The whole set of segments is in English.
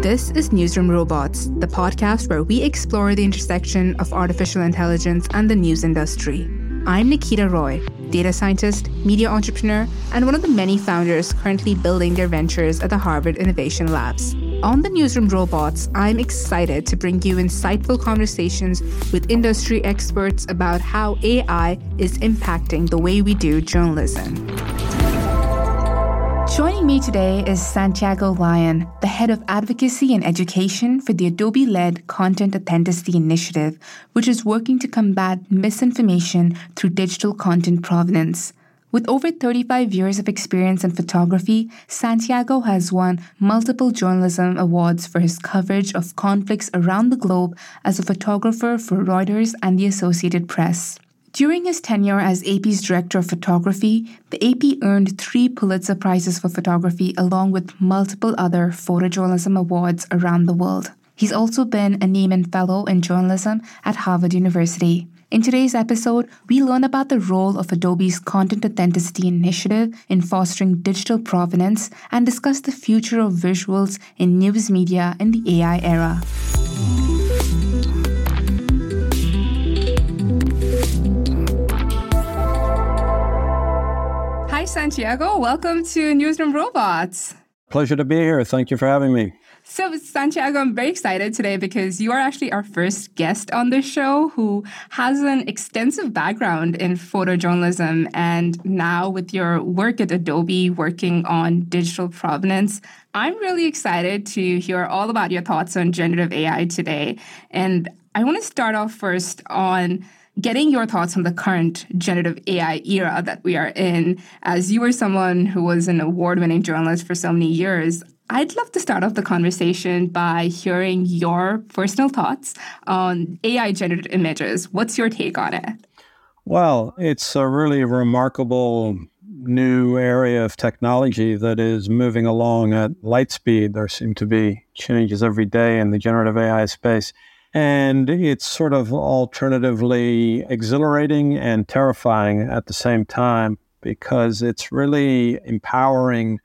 This is Newsroom Robots, the podcast where we explore the intersection of artificial intelligence and the news industry. I'm Nikita Roy, data scientist, media entrepreneur, and one of the many founders currently building their ventures at the Harvard Innovation Labs. On the Newsroom Robots, I'm excited to bring you insightful conversations with industry experts about how AI is impacting the way we do journalism. Joining me today is Santiago Lyon, the head of advocacy and education for the Adobe led Content Authenticity Initiative, which is working to combat misinformation through digital content provenance. With over 35 years of experience in photography, Santiago has won multiple journalism awards for his coverage of conflicts around the globe as a photographer for Reuters and the Associated Press. During his tenure as AP's director of photography, the AP earned three Pulitzer Prizes for photography along with multiple other photojournalism awards around the world. He's also been a Nieman Fellow in Journalism at Harvard University. In today's episode, we learn about the role of Adobe's Content Authenticity Initiative in fostering digital provenance and discuss the future of visuals in news media in the AI era. Santiago. Welcome to Newsroom Robots. Pleasure to be here. Thank you for having me. So, Santiago, I'm very excited today because you are actually our first guest on this show who has an extensive background in photojournalism. And now, with your work at Adobe working on digital provenance, I'm really excited to hear all about your thoughts on generative AI today. And I want to start off first on getting your thoughts on the current generative AI era that we are in. As you were someone who was an award winning journalist for so many years, I'd love to start off the conversation by hearing your personal thoughts on AI generated images. What's your take on it? Well, it's a really remarkable new area of technology that is moving along at light speed. There seem to be changes every day in the generative AI space. And it's sort of alternatively exhilarating and terrifying at the same time because it's really empowering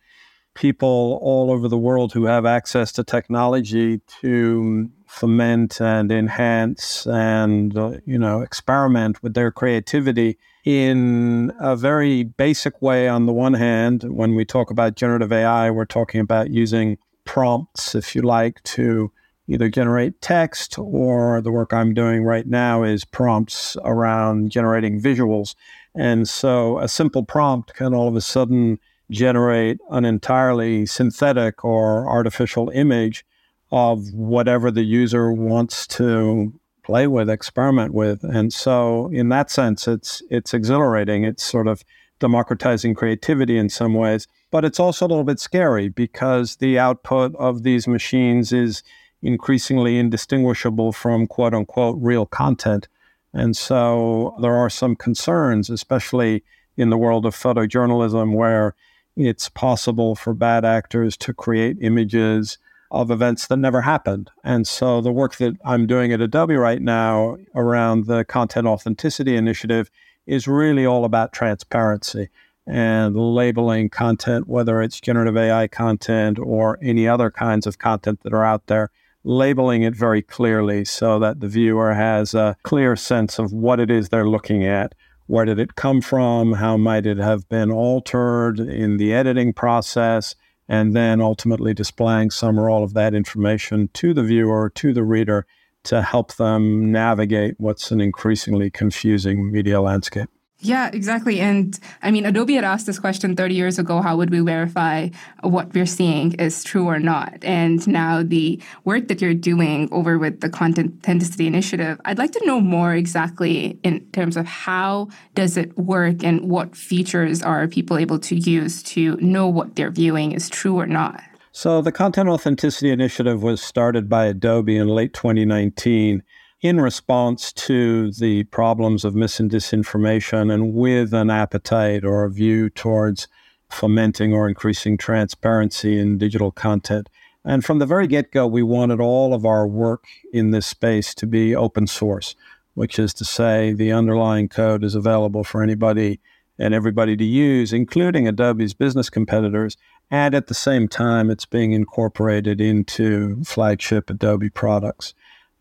people all over the world who have access to technology to foment and enhance and uh, you know experiment with their creativity in a very basic way on the one hand. When we talk about generative ai we're talking about using prompts if you like to either generate text or the work I'm doing right now is prompts around generating visuals. And so a simple prompt can all of a sudden generate an entirely synthetic or artificial image of whatever the user wants to play with, experiment with. And so in that sense it's it's exhilarating. It's sort of democratizing creativity in some ways, but it's also a little bit scary because the output of these machines is increasingly indistinguishable from quote unquote real content. And so there are some concerns, especially in the world of photojournalism where it's possible for bad actors to create images of events that never happened. And so the work that I'm doing at Adobe right now around the Content Authenticity Initiative is really all about transparency and labeling content, whether it's generative AI content or any other kinds of content that are out there, labeling it very clearly so that the viewer has a clear sense of what it is they're looking at. Where did it come from? How might it have been altered in the editing process? and then ultimately displaying some or all of that information to the viewer, to the reader, to help them navigate what's an increasingly confusing media landscape. Yeah, exactly. And I mean, Adobe had asked this question 30 years ago how would we verify what we're seeing is true or not? And now the work that you're doing over with the Content Authenticity Initiative, I'd like to know more exactly in terms of how does it work and what features are people able to use to know what they're viewing is true or not? So, the Content Authenticity Initiative was started by Adobe in late 2019 in response to the problems of mis and disinformation and with an appetite or a view towards fomenting or increasing transparency in digital content. And from the very get go, we wanted all of our work in this space to be open source, which is to say, the underlying code is available for anybody and everybody to use, including Adobe's business competitors. And at the same time, it's being incorporated into flagship Adobe products.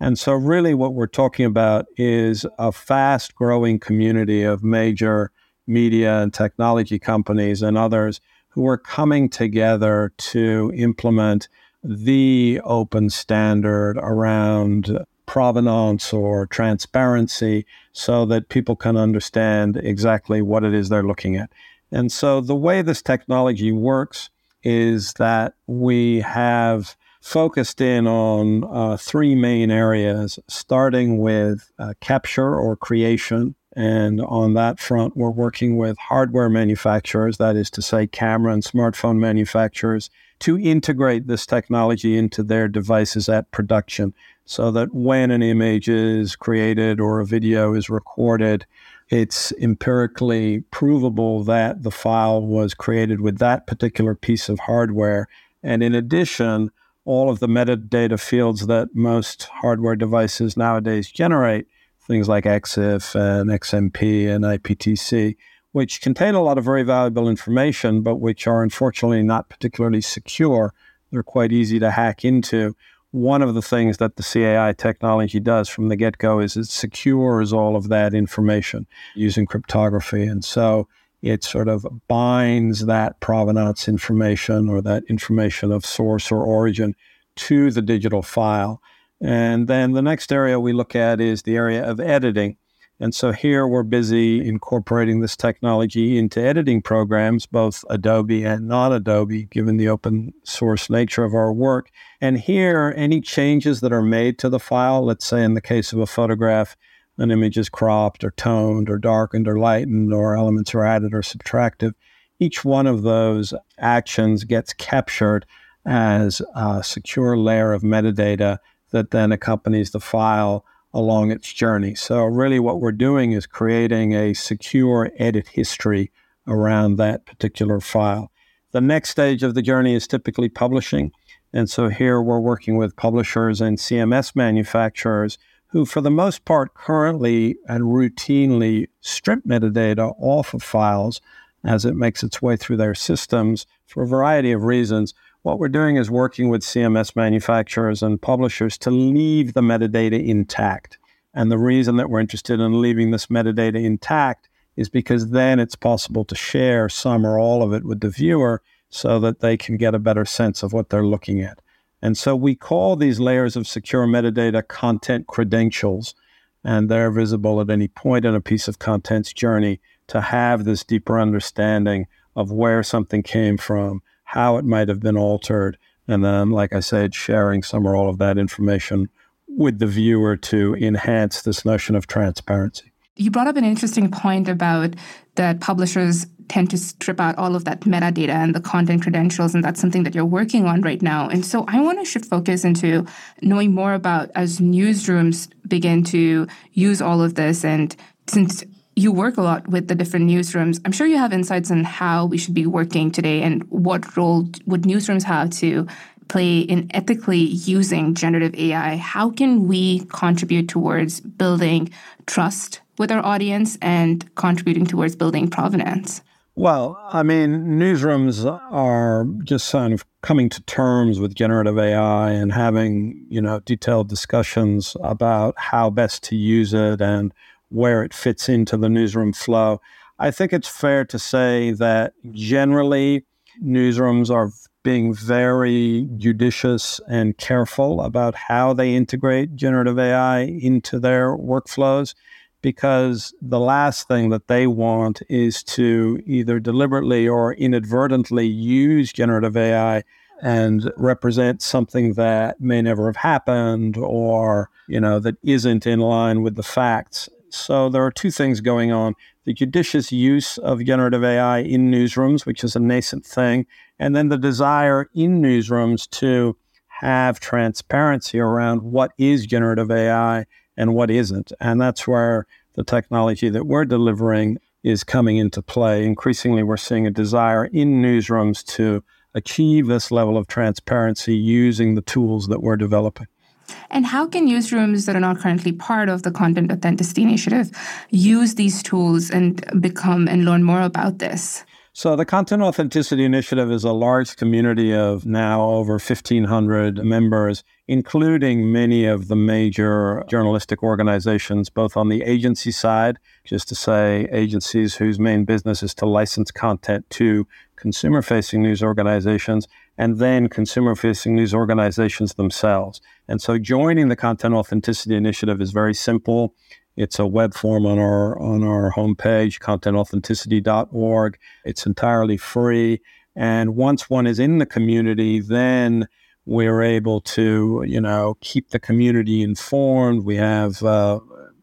And so, really, what we're talking about is a fast growing community of major media and technology companies and others who are coming together to implement the open standard around provenance or transparency so that people can understand exactly what it is they're looking at. And so, the way this technology works is that we have focused in on uh, three main areas, starting with uh, capture or creation. And on that front, we're working with hardware manufacturers, that is to say, camera and smartphone manufacturers, to integrate this technology into their devices at production so that when an image is created or a video is recorded, it's empirically provable that the file was created with that particular piece of hardware. And in addition, all of the metadata fields that most hardware devices nowadays generate, things like EXIF and XMP and IPTC, which contain a lot of very valuable information, but which are unfortunately not particularly secure. They're quite easy to hack into. One of the things that the CAI technology does from the get go is it secures all of that information using cryptography. And so it sort of binds that provenance information or that information of source or origin to the digital file. And then the next area we look at is the area of editing. And so here we're busy incorporating this technology into editing programs, both Adobe and non Adobe, given the open source nature of our work. And here, any changes that are made to the file, let's say in the case of a photograph, an image is cropped or toned or darkened or lightened or elements are added or subtracted. Each one of those actions gets captured as a secure layer of metadata that then accompanies the file along its journey. So, really, what we're doing is creating a secure edit history around that particular file. The next stage of the journey is typically publishing. And so, here we're working with publishers and CMS manufacturers who, for the most part, currently and routinely strip metadata off of files as it makes its way through their systems for a variety of reasons. What we're doing is working with CMS manufacturers and publishers to leave the metadata intact. And the reason that we're interested in leaving this metadata intact is because then it's possible to share some or all of it with the viewer so that they can get a better sense of what they're looking at. And so we call these layers of secure metadata content credentials, and they're visible at any point in a piece of content's journey to have this deeper understanding of where something came from, how it might have been altered, and then, like I said, sharing some or all of that information with the viewer to enhance this notion of transparency. You brought up an interesting point about that publishers tend to strip out all of that metadata and the content credentials, and that's something that you're working on right now. And so I want to shift focus into knowing more about as newsrooms begin to use all of this, and since you work a lot with the different newsrooms. I'm sure you have insights on how we should be working today and what role would newsrooms have to play in ethically using generative AI. How can we contribute towards building trust with our audience and contributing towards building provenance? Well, I mean, newsrooms are just kind of coming to terms with generative AI and having, you know, detailed discussions about how best to use it and where it fits into the newsroom flow. I think it's fair to say that generally newsrooms are being very judicious and careful about how they integrate generative AI into their workflows because the last thing that they want is to either deliberately or inadvertently use generative AI and represent something that may never have happened or you know that isn't in line with the facts. So there are two things going on. The judicious use of generative AI in newsrooms, which is a nascent thing, and then the desire in newsrooms to have transparency around what is generative AI and what isn't. And that's where the technology that we're delivering is coming into play. Increasingly, we're seeing a desire in newsrooms to achieve this level of transparency using the tools that we're developing. And how can newsrooms that are not currently part of the Content Authenticity Initiative use these tools and become and learn more about this? So, the Content Authenticity Initiative is a large community of now over 1,500 members, including many of the major journalistic organizations, both on the agency side, just to say agencies whose main business is to license content to consumer facing news organizations, and then consumer facing news organizations themselves. And so, joining the Content Authenticity Initiative is very simple. It's a web form on our on our homepage, contentauthenticity.org. It's entirely free, and once one is in the community, then we're able to, you know, keep the community informed. We have uh,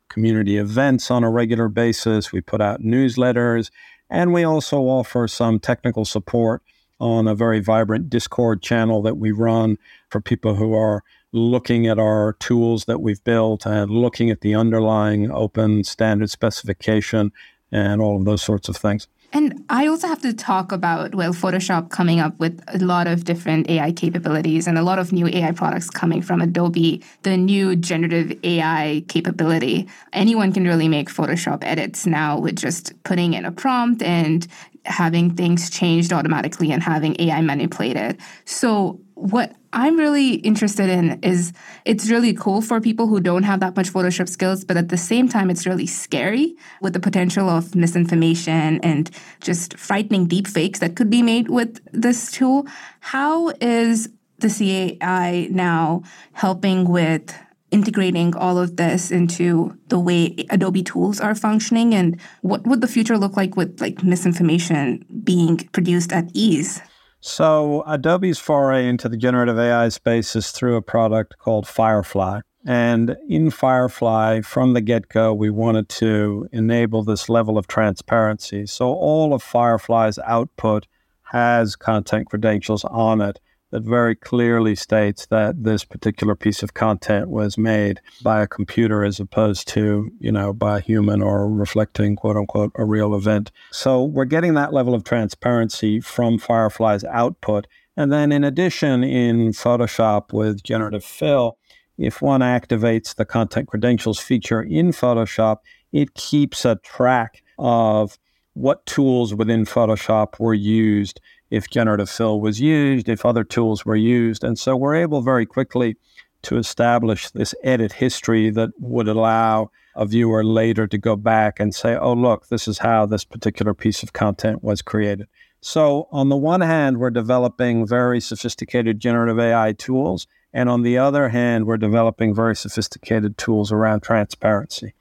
community events on a regular basis. We put out newsletters, and we also offer some technical support on a very vibrant Discord channel that we run for people who are looking at our tools that we've built and looking at the underlying open standard specification and all of those sorts of things. And I also have to talk about, well, Photoshop coming up with a lot of different AI capabilities and a lot of new AI products coming from Adobe, the new generative AI capability. Anyone can really make Photoshop edits now with just putting in a prompt and having things changed automatically and having AI manipulated. So, what I'm really interested in is it's really cool for people who don't have that much Photoshop skills, but at the same time, it's really scary with the potential of misinformation and just frightening deep fakes that could be made with this tool. How is the CAI now helping with integrating all of this into the way Adobe tools are functioning and what would the future look like with like misinformation being produced at ease? So Adobe's foray into the generative AI space is through a product called Firefly. And in Firefly, from the get go, we wanted to enable this level of transparency. So all of Firefly's output has content credentials on it that very clearly states that this particular piece of content was made by a computer as opposed to, you know, by a human or reflecting, quote unquote, a real event. So we're getting that level of transparency from Firefly's output. And then in addition, in Photoshop with generative fill, if one activates the content credentials feature in Photoshop, it keeps a track of what tools within Photoshop were used if generative fill was used, if other tools were used. And so we're able very quickly to establish this edit history that would allow a viewer later to go back and say, oh, look, this is how this particular piece of content was created. So, on the one hand, we're developing very sophisticated generative AI tools. And on the other hand, we're developing very sophisticated tools around transparency.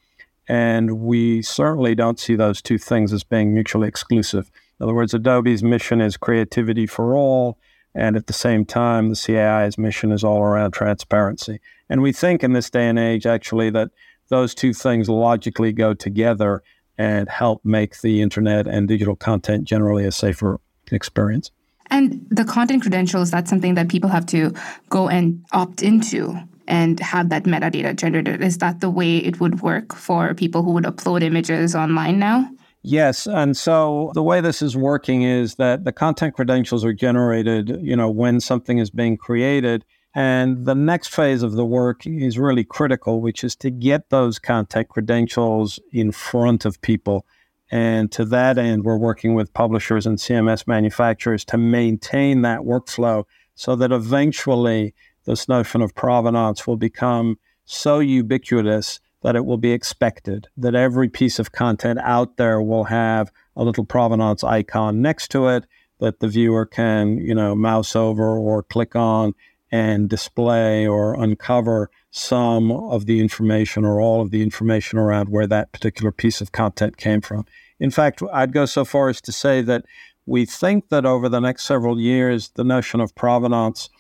And we certainly don't see those two things as being mutually exclusive. In other words, Adobe's mission is creativity for all. And at the same time, the CAI's mission is all around transparency. And we think in this day and age, actually, that those two things logically go together and help make the internet and digital content generally a safer experience. And the content credentials, that's something that people have to go and opt into and have that metadata generated. Is that the way it would work for people who would upload images online now? Yes, and so the way this is working is that the content credentials are generated, you know, when something is being created, and the next phase of the work is really critical, which is to get those content credentials in front of people. And to that end, we're working with publishers and CMS manufacturers to maintain that workflow so that eventually this notion of provenance will become so ubiquitous that it will be expected that every piece of content out there will have a little provenance icon next to it that the viewer can, you know, mouse over or click on and display or uncover some of the information or all of the information around where that particular piece of content came from. In fact, I'd go so far as to say that we think that over the next several years, the notion of provenance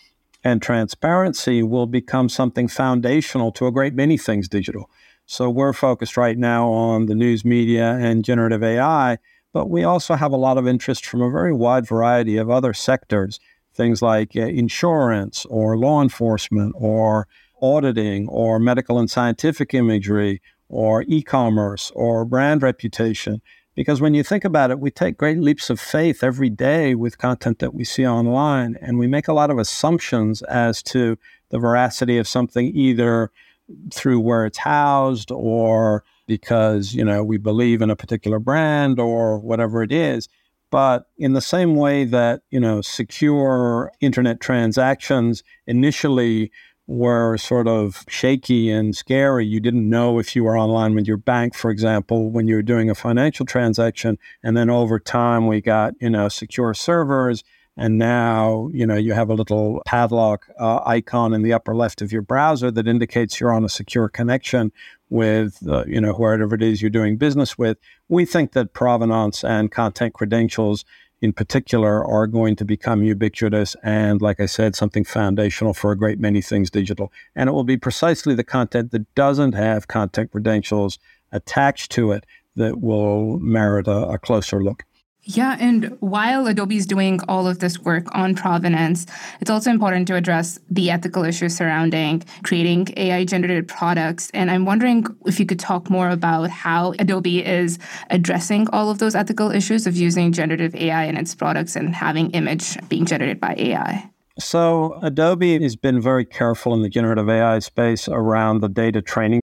and transparency will become something foundational to a great many things digital. So we're focused right now on the news media and generative AI, but we also have a lot of interest from a very wide variety of other sectors, things like uh, insurance or law enforcement or auditing or medical and scientific imagery or e commerce or brand reputation. Because when you think about it, we take great leaps of faith every day with content that we see online, and we make a lot of assumptions as to the veracity of something, either through where it's housed or because, you know, we believe in a particular brand or whatever it is. But in the same way that, you know, secure internet transactions initially were sort of shaky and scary. You didn't know if you were online with your bank, for example, when you were doing a financial transaction. And then over time, we got, you know, secure servers. And now, you know, you have a little padlock uh, icon in the upper left of your browser that indicates you're on a secure connection with, uh, you know, whoever it is you're doing business with. We think that provenance and content credentials in particular are going to become ubiquitous and, like I said, something foundational for a great many things digital. And it will be precisely the content that doesn't have content credentials attached to it that will merit a, a closer look. Yeah, and while Adobe is doing all of this work on provenance, it's also important to address the ethical issues surrounding creating AI generated products. And I'm wondering if you could talk more about how Adobe is addressing all of those ethical issues of using generative AI in its products and having image being generated by AI. So, Adobe has been very careful in the generative AI space around the data training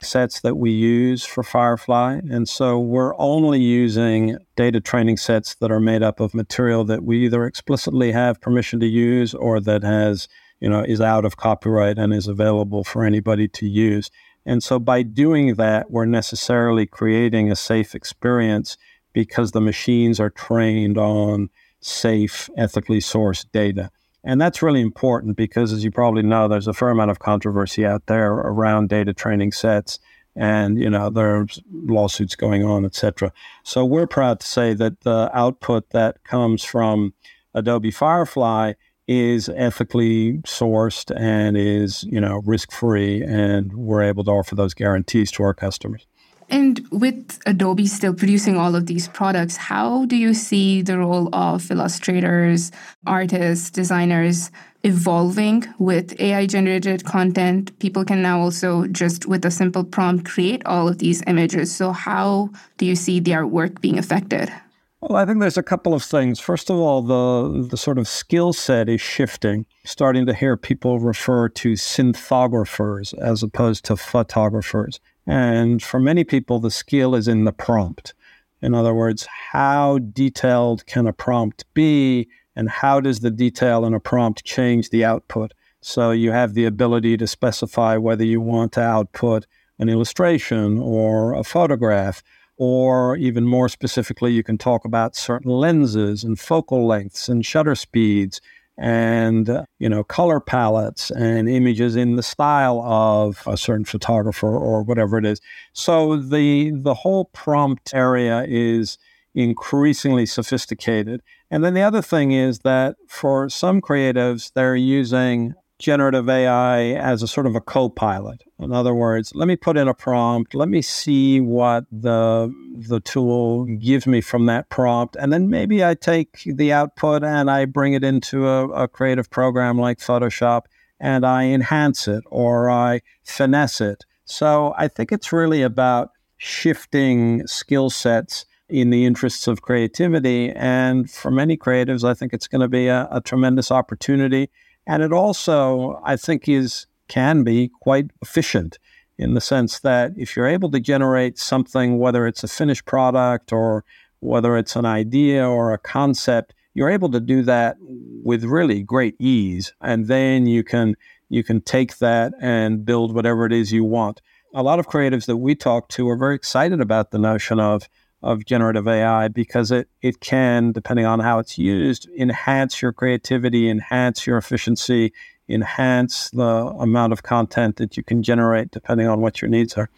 Sets that we use for Firefly. And so we're only using data training sets that are made up of material that we either explicitly have permission to use or that has, you know, is out of copyright and is available for anybody to use. And so by doing that, we're necessarily creating a safe experience because the machines are trained on safe, ethically sourced data. And that's really important because, as you probably know, there's a fair amount of controversy out there around data training sets. And, you know, there's lawsuits going on, et cetera. So we're proud to say that the output that comes from Adobe Firefly is ethically sourced and is, you know, risk-free. And we're able to offer those guarantees to our customers. And with Adobe still producing all of these products, how do you see the role of illustrators, artists, designers evolving with AI generated content? People can now also just with a simple prompt create all of these images. So, how do you see their work being affected? Well, I think there's a couple of things. First of all, the the sort of skill set is shifting. Starting to hear people refer to synthographers as opposed to photographers. And for many people, the skill is in the prompt. In other words, how detailed can a prompt be, and how does the detail in a prompt change the output? So you have the ability to specify whether you want to output an illustration or a photograph, or even more specifically, you can talk about certain lenses and focal lengths and shutter speeds and uh, you know color palettes and images in the style of a certain photographer or whatever it is. So the the whole prompt area is increasingly sophisticated. And then the other thing is that for some creatives they're using generative AI as a sort of a co-pilot. In other words, let me put in a prompt, let me see what the the tool gives me from that prompt, and then maybe I take the output and I bring it into a, a creative program like Photoshop and I enhance it or I finesse it. So I think it's really about shifting skill sets in the interests of creativity. And for many creatives, I think it's going to be a, a tremendous opportunity and it also, I think, is can be quite efficient in the sense that if you're able to generate something, whether it's a finished product or whether it's an idea or a concept, you're able to do that with really great ease. And then you can you can take that and build whatever it is you want. A lot of creatives that we talk to are very excited about the notion of of generative AI because it, it can, depending on how it's used, enhance your creativity, enhance your efficiency, enhance the amount of content that you can generate depending on what your needs are.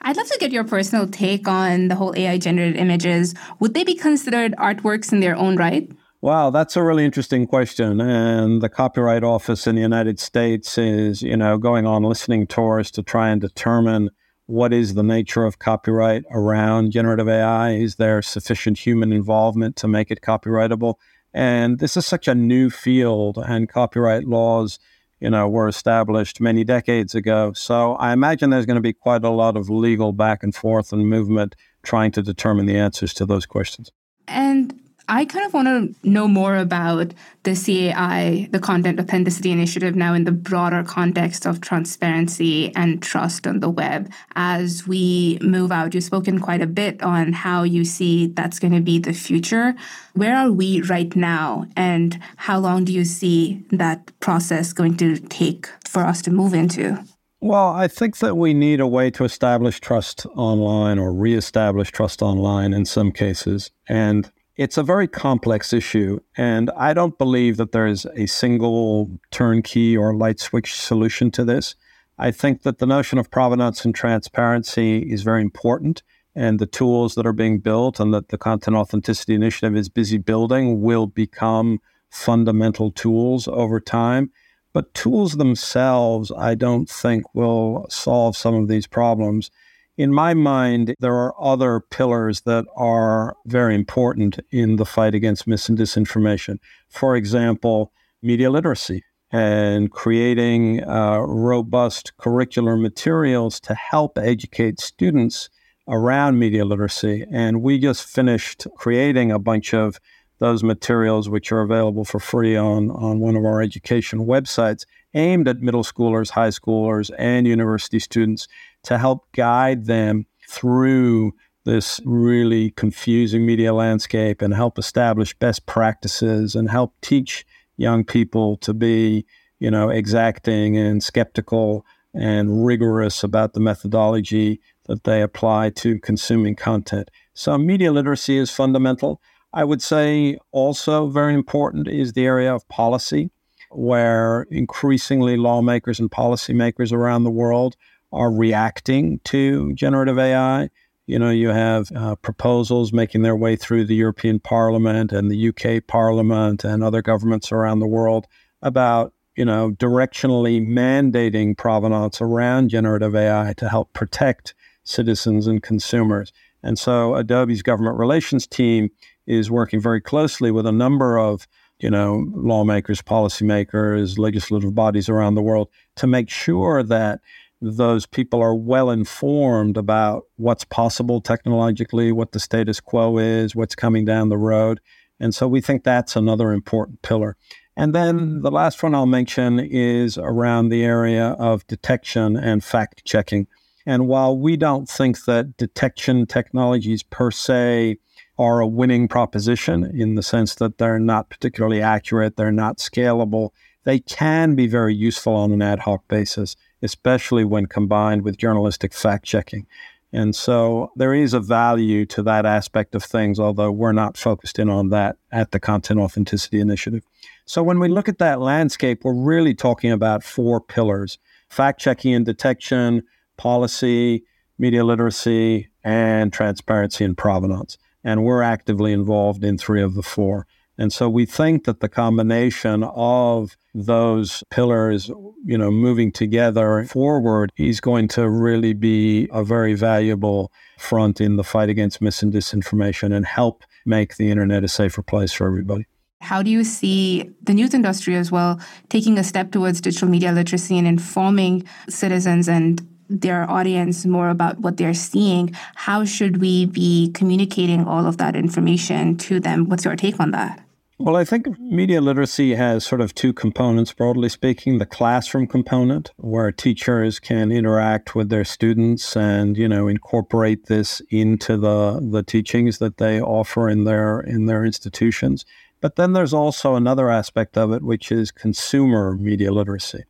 I'd love to get your personal take on the whole AI generated images. Would they be considered artworks in their own right? Wow, that's a really interesting question. And the Copyright Office in the United States is, you know, going on listening tours to try and determine what is the nature of copyright around generative AI? Is there sufficient human involvement to make it copyrightable? And this is such a new field, and copyright laws, you know, were established many decades ago. So I imagine there's going to be quite a lot of legal back and forth and movement trying to determine the answers to those questions. And I kind of want to know more about the CAI, the Content Authenticity Initiative, now in the broader context of transparency and trust on the web. As we move out, you've spoken quite a bit on how you see that's going to be the future. Where are we right now, and how long do you see that process going to take for us to move into? Well, I think that we need a way to establish trust online or reestablish trust online in some cases. And it's a very complex issue, and I don't believe that there is a single turnkey or light switch solution to this. I think that the notion of provenance and transparency is very important, and the tools that are being built and that the Content Authenticity Initiative is busy building will become fundamental tools over time. But tools themselves, I don't think, will solve some of these problems. In my mind, there are other pillars that are very important in the fight against mis and disinformation. For example, media literacy and creating uh, robust curricular materials to help educate students around media literacy. And we just finished creating a bunch of those materials, which are available for free on, on one of our education websites, aimed at middle schoolers, high schoolers, and university students to help guide them through this really confusing media landscape and help establish best practices and help teach young people to be, you know, exacting and skeptical and rigorous about the methodology that they apply to consuming content. So media literacy is fundamental. I would say also very important is the area of policy, where increasingly lawmakers and policymakers around the world are reacting to generative AI. You know, you have uh, proposals making their way through the European Parliament and the UK Parliament and other governments around the world about, you know, directionally mandating provenance around generative AI to help protect citizens and consumers. And so Adobe's government relations team is working very closely with a number of you know, lawmakers, policymakers, legislative bodies around the world to make sure that those people are well informed about what's possible technologically, what the status quo is, what's coming down the road. And so we think that's another important pillar. And then mm-hmm. the last one I'll mention is around the area of detection and fact checking. And while we don't think that detection technologies per se are a winning proposition in the sense that they're not particularly accurate, they're not scalable, they can be very useful on an ad hoc basis, especially when combined with journalistic fact checking. And so there is a value to that aspect of things, although we're not focused in on that at the Content Authenticity Initiative. So when we look at that landscape, we're really talking about four pillars fact checking and detection, policy, media literacy, and transparency and provenance. And we're actively involved in three of the four. And so we think that the combination of those pillars, you know, moving together forward is going to really be a very valuable front in the fight against mis and disinformation and help make the internet a safer place for everybody. How do you see the news industry as well taking a step towards digital media literacy and informing citizens and their audience more about what they're seeing? How should we be communicating all of that information to them? What's your take on that? Well, I think media literacy has sort of two components, broadly speaking. The classroom component, where teachers can interact with their students and, you know, incorporate this into the, the teachings that they offer in their in their institutions. But then there's also another aspect of it, which is consumer media literacy.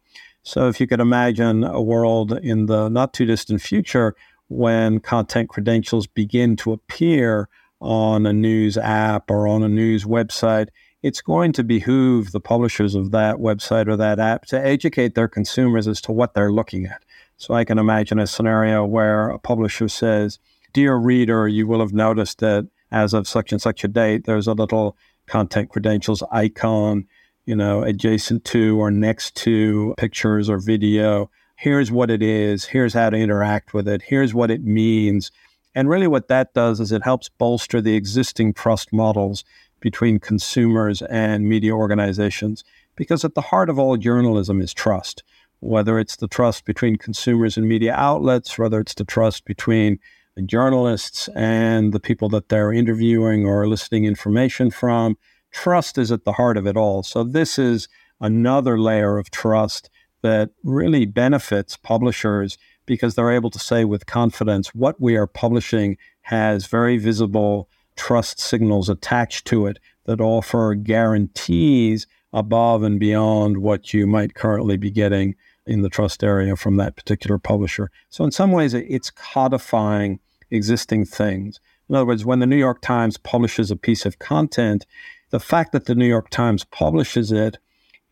So if you could imagine a world in the not too distant future when content credentials begin to appear on a news app or on a news website, it's going to behoove the publishers of that website or that app to educate their consumers as to what they're looking at. So I can imagine a scenario where a publisher says, Dear reader, you will have noticed that as of such and such a date, there's a little content credentials icon, you know, adjacent to or next to pictures or video. Here's what it is. Here's how to interact with it. Here's what it means. And really, what that does is it helps bolster the existing trust models between consumers and media organizations. Because at the heart of all journalism is trust, whether it's the trust between consumers and media outlets, whether it's the trust between the journalists and the people that they're interviewing or eliciting information from. Trust is at the heart of it all. So, this is another layer of trust that really benefits publishers because they're able to say with confidence what we are publishing has very visible trust signals attached to it that offer guarantees above and beyond what you might currently be getting in the trust area from that particular publisher. So, in some ways, it's codifying existing things. In other words, when the New York Times publishes a piece of content, the fact that the New York Times publishes it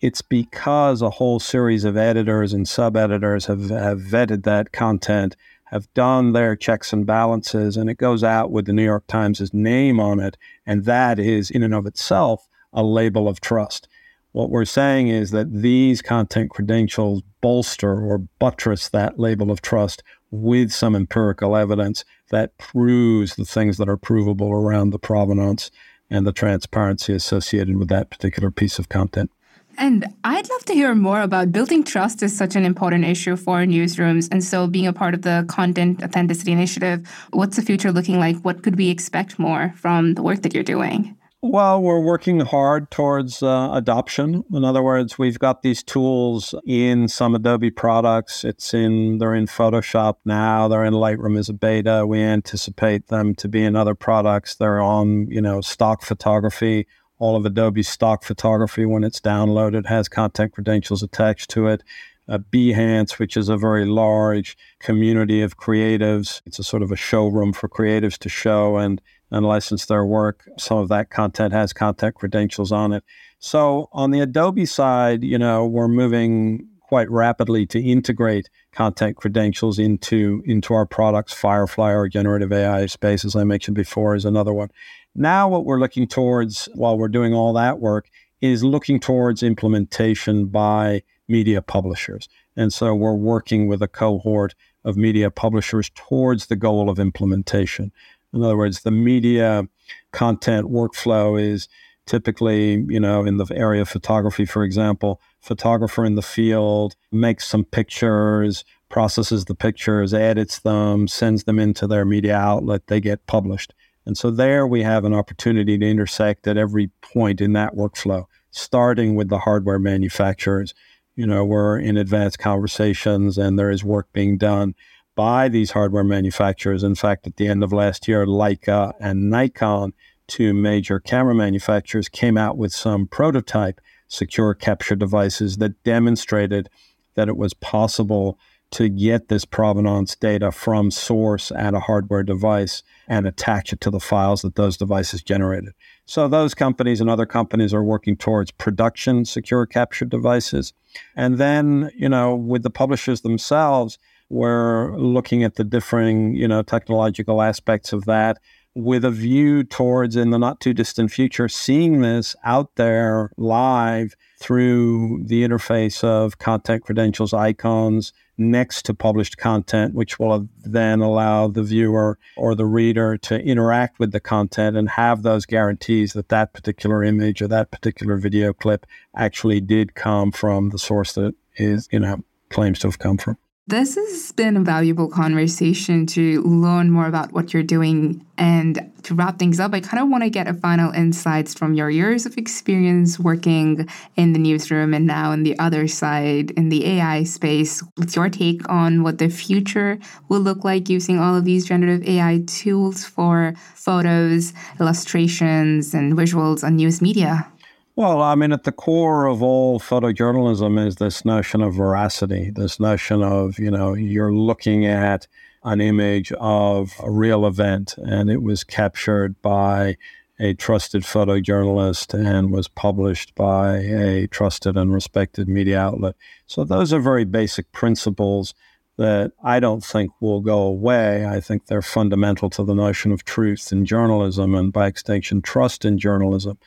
it's because a whole series of editors and sub editors have, have vetted that content, have done their checks and balances, and it goes out with the New York Times' name on it. And that is, in and of itself, a label of trust. What we're saying is that these content credentials bolster or buttress that label of trust with some empirical evidence that proves the things that are provable around the provenance and the transparency associated with that particular piece of content. And I'd love to hear more about building trust is such an important issue for newsrooms. And so, being a part of the Content Authenticity Initiative, what's the future looking like? What could we expect more from the work that you're doing? Well, we're working hard towards uh, adoption. In other words, we've got these tools in some Adobe products. It's in they're in Photoshop now. They're in Lightroom as a beta. We anticipate them to be in other products. They're on, you know, stock photography all of Adobe's stock photography when it's downloaded has content credentials attached to it. Uh, Behance, which is a very large community of creatives. It's a sort of a showroom for creatives to show and, and license their work. Some of that content has content credentials on it. So on the Adobe side, you know, we're moving quite rapidly to integrate content credentials into into our products. Firefly, our generative AI space, as I mentioned before, is another one. Now, what we're looking towards while we're doing all that work is looking towards implementation by media publishers. And so we're working with a cohort of media publishers towards the goal of implementation. In other words, the media content workflow is typically, you know, in the area of photography, for example, photographer in the field makes some pictures, processes the pictures, edits them, sends them into their media outlet, they get published. And so there we have an opportunity to intersect at every point in that workflow, starting with the hardware manufacturers. You know, we're in advanced conversations and there is work being done by these hardware manufacturers. In fact, at the end of last year, Leica and Nikon, two major camera manufacturers, came out with some prototype secure capture devices that demonstrated that it was possible to get this provenance data from source at a hardware device and attach it to the files that those devices generated. So those companies and other companies are working towards production secure capture devices. And then, you know, with the publishers themselves, we're looking at the differing, you know, technological aspects of that with a view towards in the not too distant future seeing this out there live through the interface of content credentials icons next to published content, which will then allow the viewer or the reader to interact with the content and have those guarantees that that particular image or that particular video clip actually did come from the source that is, you know, claims to have come from. This has been a valuable conversation to learn more about what you're doing. And to wrap things up, I kind of want to get a final insights from your years of experience working in the newsroom and now in the other side in the AI space. What's your take on what the future will look like using all of these generative AI tools for photos, illustrations, and visuals on news media? Well, I mean, at the core of all photojournalism is this notion of veracity, this notion of, you know, you're looking at an image of a real event and it was captured by a trusted photojournalist and was published by a trusted and respected media outlet. So those are very basic principles that I don't think will go away. I think they're fundamental to the notion of truth in journalism and by extension, trust in journalism.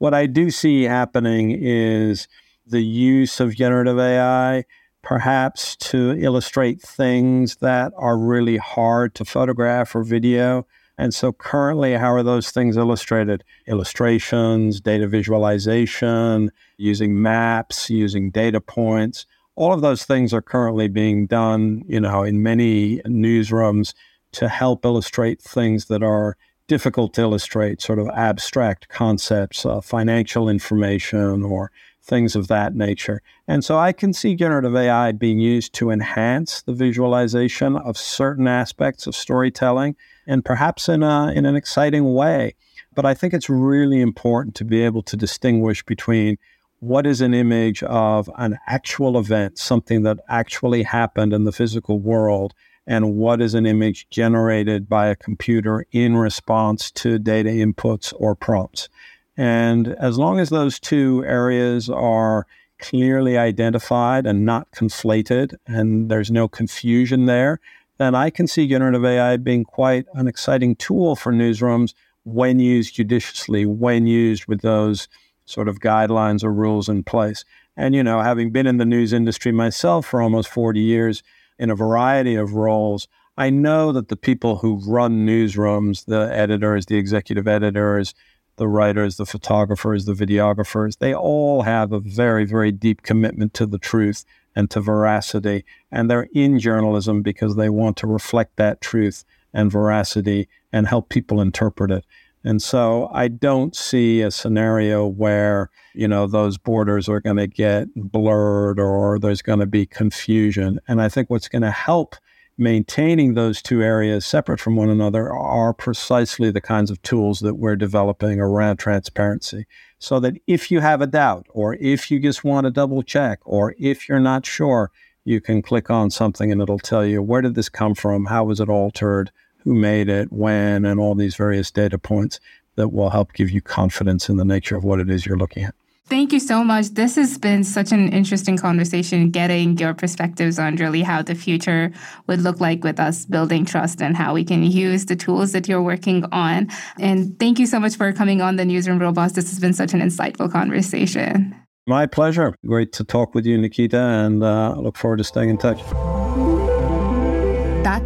What I do see happening is the use of generative AI perhaps to illustrate things that are really hard to photograph or video. And so currently, how are those things illustrated? Illustrations, data visualization, using maps, using data points. All of those things are currently being done, you know, in many newsrooms to help illustrate things that are difficult to illustrate, sort of abstract concepts, uh, financial information, or things of that nature. And so I can see generative AI being used to enhance the visualization of certain aspects of storytelling and perhaps in, a, in an exciting way. But I think it's really important to be able to distinguish between what is an image of an actual event, something that actually happened in the physical world, and what is an image generated by a computer in response to data inputs or prompts. And as long as those two areas are clearly identified and not conflated, and there's no confusion there, then I can see generative AI being quite an exciting tool for newsrooms when used judiciously, when used with those sort of guidelines or rules in place. And, you know, having been in the news industry myself for almost 40 years, in a variety of roles. I know that the people who run newsrooms, the editors, the executive editors, the writers, the photographers, the videographers, they all have a very, very deep commitment to the truth and to veracity. And they're in journalism because they want to reflect that truth and veracity and help people interpret it. And so I don't see a scenario where, you know, those borders are going to get blurred or there's going to be confusion. And I think what's going to help maintaining those two areas separate from one another are precisely the kinds of tools that we're developing around transparency. So that if you have a doubt or if you just want to double check or if you're not sure, you can click on something and it'll tell you where did this come from? How was it altered? Who made it, when, and all these various data points that will help give you confidence in the nature of what it is you're looking at. Thank you so much. This has been such an interesting conversation, getting your perspectives on really how the future would look like with us building trust and how we can use the tools that you're working on. And thank you so much for coming on the Newsroom Robots. This has been such an insightful conversation. My pleasure. Great to talk with you, Nikita, and uh, I look forward to staying in touch.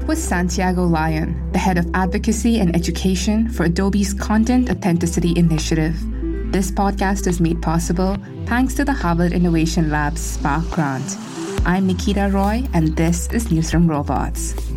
Was Santiago Lyon, the head of advocacy and education for Adobe's Content Authenticity Initiative. This podcast is made possible thanks to the Harvard Innovation Lab's Spark Grant. I'm Nikita Roy, and this is News from Robots.